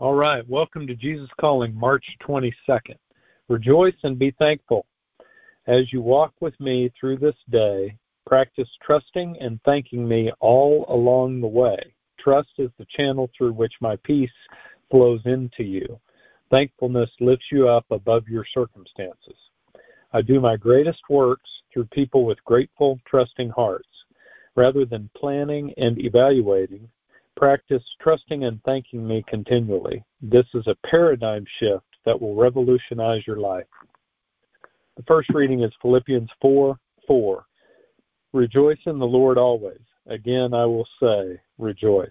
All right, welcome to Jesus Calling, March 22nd. Rejoice and be thankful. As you walk with me through this day, practice trusting and thanking me all along the way. Trust is the channel through which my peace flows into you. Thankfulness lifts you up above your circumstances. I do my greatest works through people with grateful, trusting hearts. Rather than planning and evaluating, practice trusting and thanking me continually. This is a paradigm shift that will revolutionize your life. The first reading is Philippians 4 4. Rejoice in the Lord always. Again, I will say, rejoice.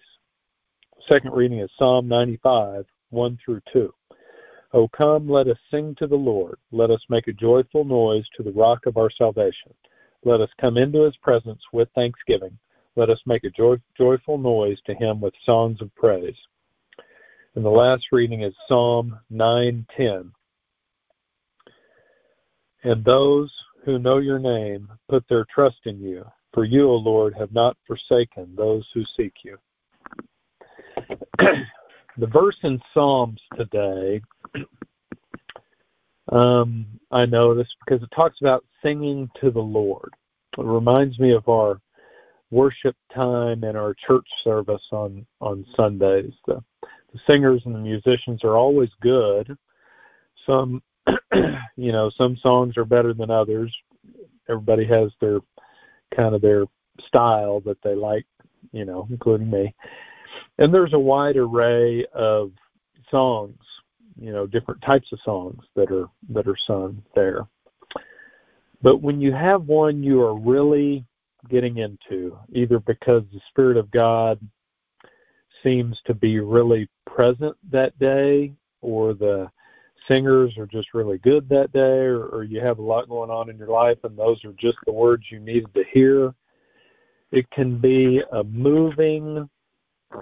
Second reading is Psalm 95 1 through 2. O come, let us sing to the Lord. Let us make a joyful noise to the rock of our salvation. Let us come into his presence with thanksgiving. Let us make a joy, joyful noise to him with songs of praise. And the last reading is Psalm 9:10. And those who know your name put their trust in you, for you, O Lord, have not forsaken those who seek you. the verse in Psalms today, um, I noticed because it talks about singing to the Lord. It reminds me of our worship time and our church service on on Sundays. The, the singers and the musicians are always good. Some, you know, some songs are better than others. Everybody has their kind of their style that they like, you know, including me. And there's a wide array of songs, you know, different types of songs that are that are sung there. But when you have one you are really getting into, either because the Spirit of God seems to be really present that day, or the singers are just really good that day, or, or you have a lot going on in your life and those are just the words you needed to hear. It can be a moving,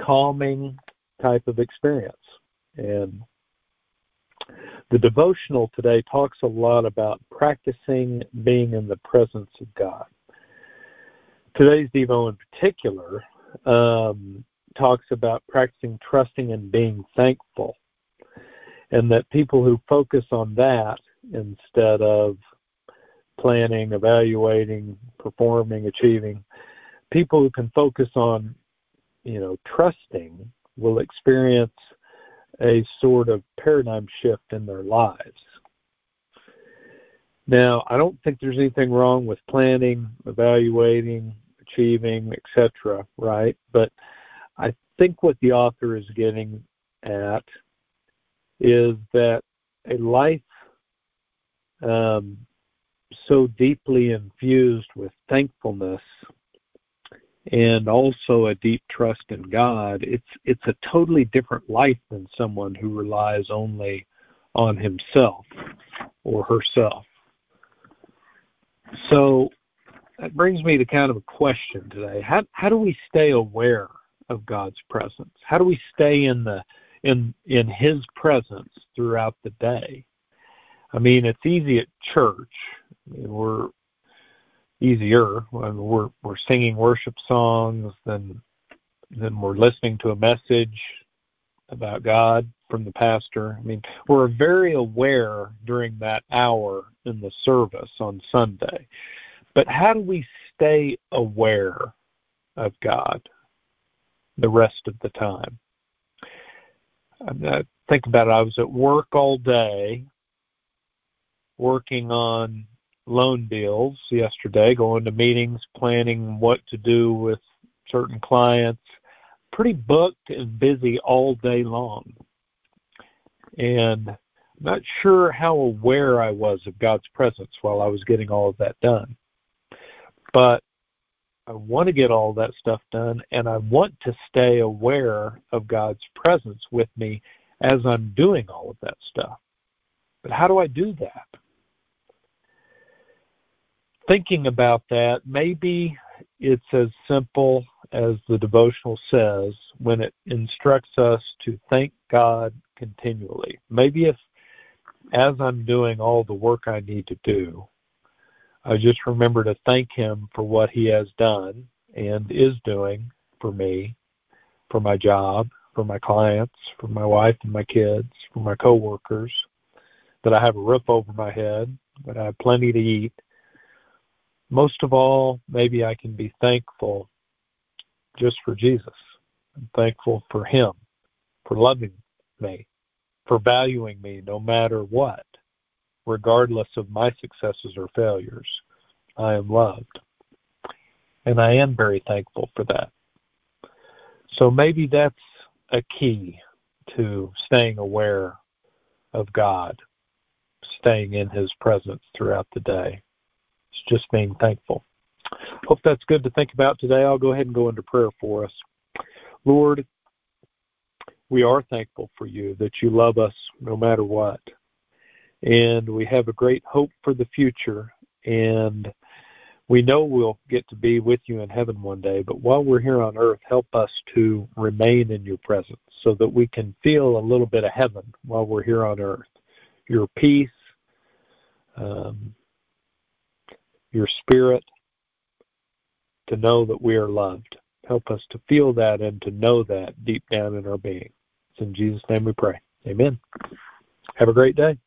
calming type of experience. And the devotional today talks a lot about practicing being in the presence of God. Today's Devo in particular um, talks about practicing trusting and being thankful. And that people who focus on that instead of planning, evaluating, performing, achieving, people who can focus on, you know, trusting will experience a sort of paradigm shift in their lives. Now, I don't think there's anything wrong with planning, evaluating, achieving, etc., right? But I think what the author is getting at is that a life um, so deeply infused with thankfulness and also a deep trust in God, it's it's a totally different life than someone who relies only on himself or herself. So that brings me to kind of a question today. How how do we stay aware of God's presence? How do we stay in the in in his presence throughout the day? I mean, it's easy at church. I mean, we're easier when we're we're singing worship songs then then we're listening to a message about God from the pastor. I mean, we're very aware during that hour in the service on Sunday. But how do we stay aware of God the rest of the time? I think about it. I was at work all day working on loan deals yesterday, going to meetings, planning what to do with certain clients. Pretty booked and busy all day long. And not sure how aware I was of God's presence while I was getting all of that done. But I want to get all that stuff done and I want to stay aware of God's presence with me as I'm doing all of that stuff. But how do I do that? thinking about that, maybe it's as simple as the devotional says when it instructs us to thank God continually. Maybe if, as I'm doing all the work I need to do, I just remember to thank Him for what He has done and is doing for me, for my job, for my clients, for my wife and my kids, for my coworkers, that I have a roof over my head, that I have plenty to eat. Most of all, maybe I can be thankful just for Jesus. I'm thankful for Him, for loving me, for valuing me no matter what, regardless of my successes or failures. I am loved. And I am very thankful for that. So maybe that's a key to staying aware of God, staying in His presence throughout the day. It's just being thankful. Hope that's good to think about today. I'll go ahead and go into prayer for us. Lord, we are thankful for you that you love us no matter what. And we have a great hope for the future. And we know we'll get to be with you in heaven one day, but while we're here on earth, help us to remain in your presence so that we can feel a little bit of heaven while we're here on earth. Your peace, um, your spirit, to know that we are loved. Help us to feel that and to know that deep down in our being. It's in Jesus' name we pray. Amen. Have a great day.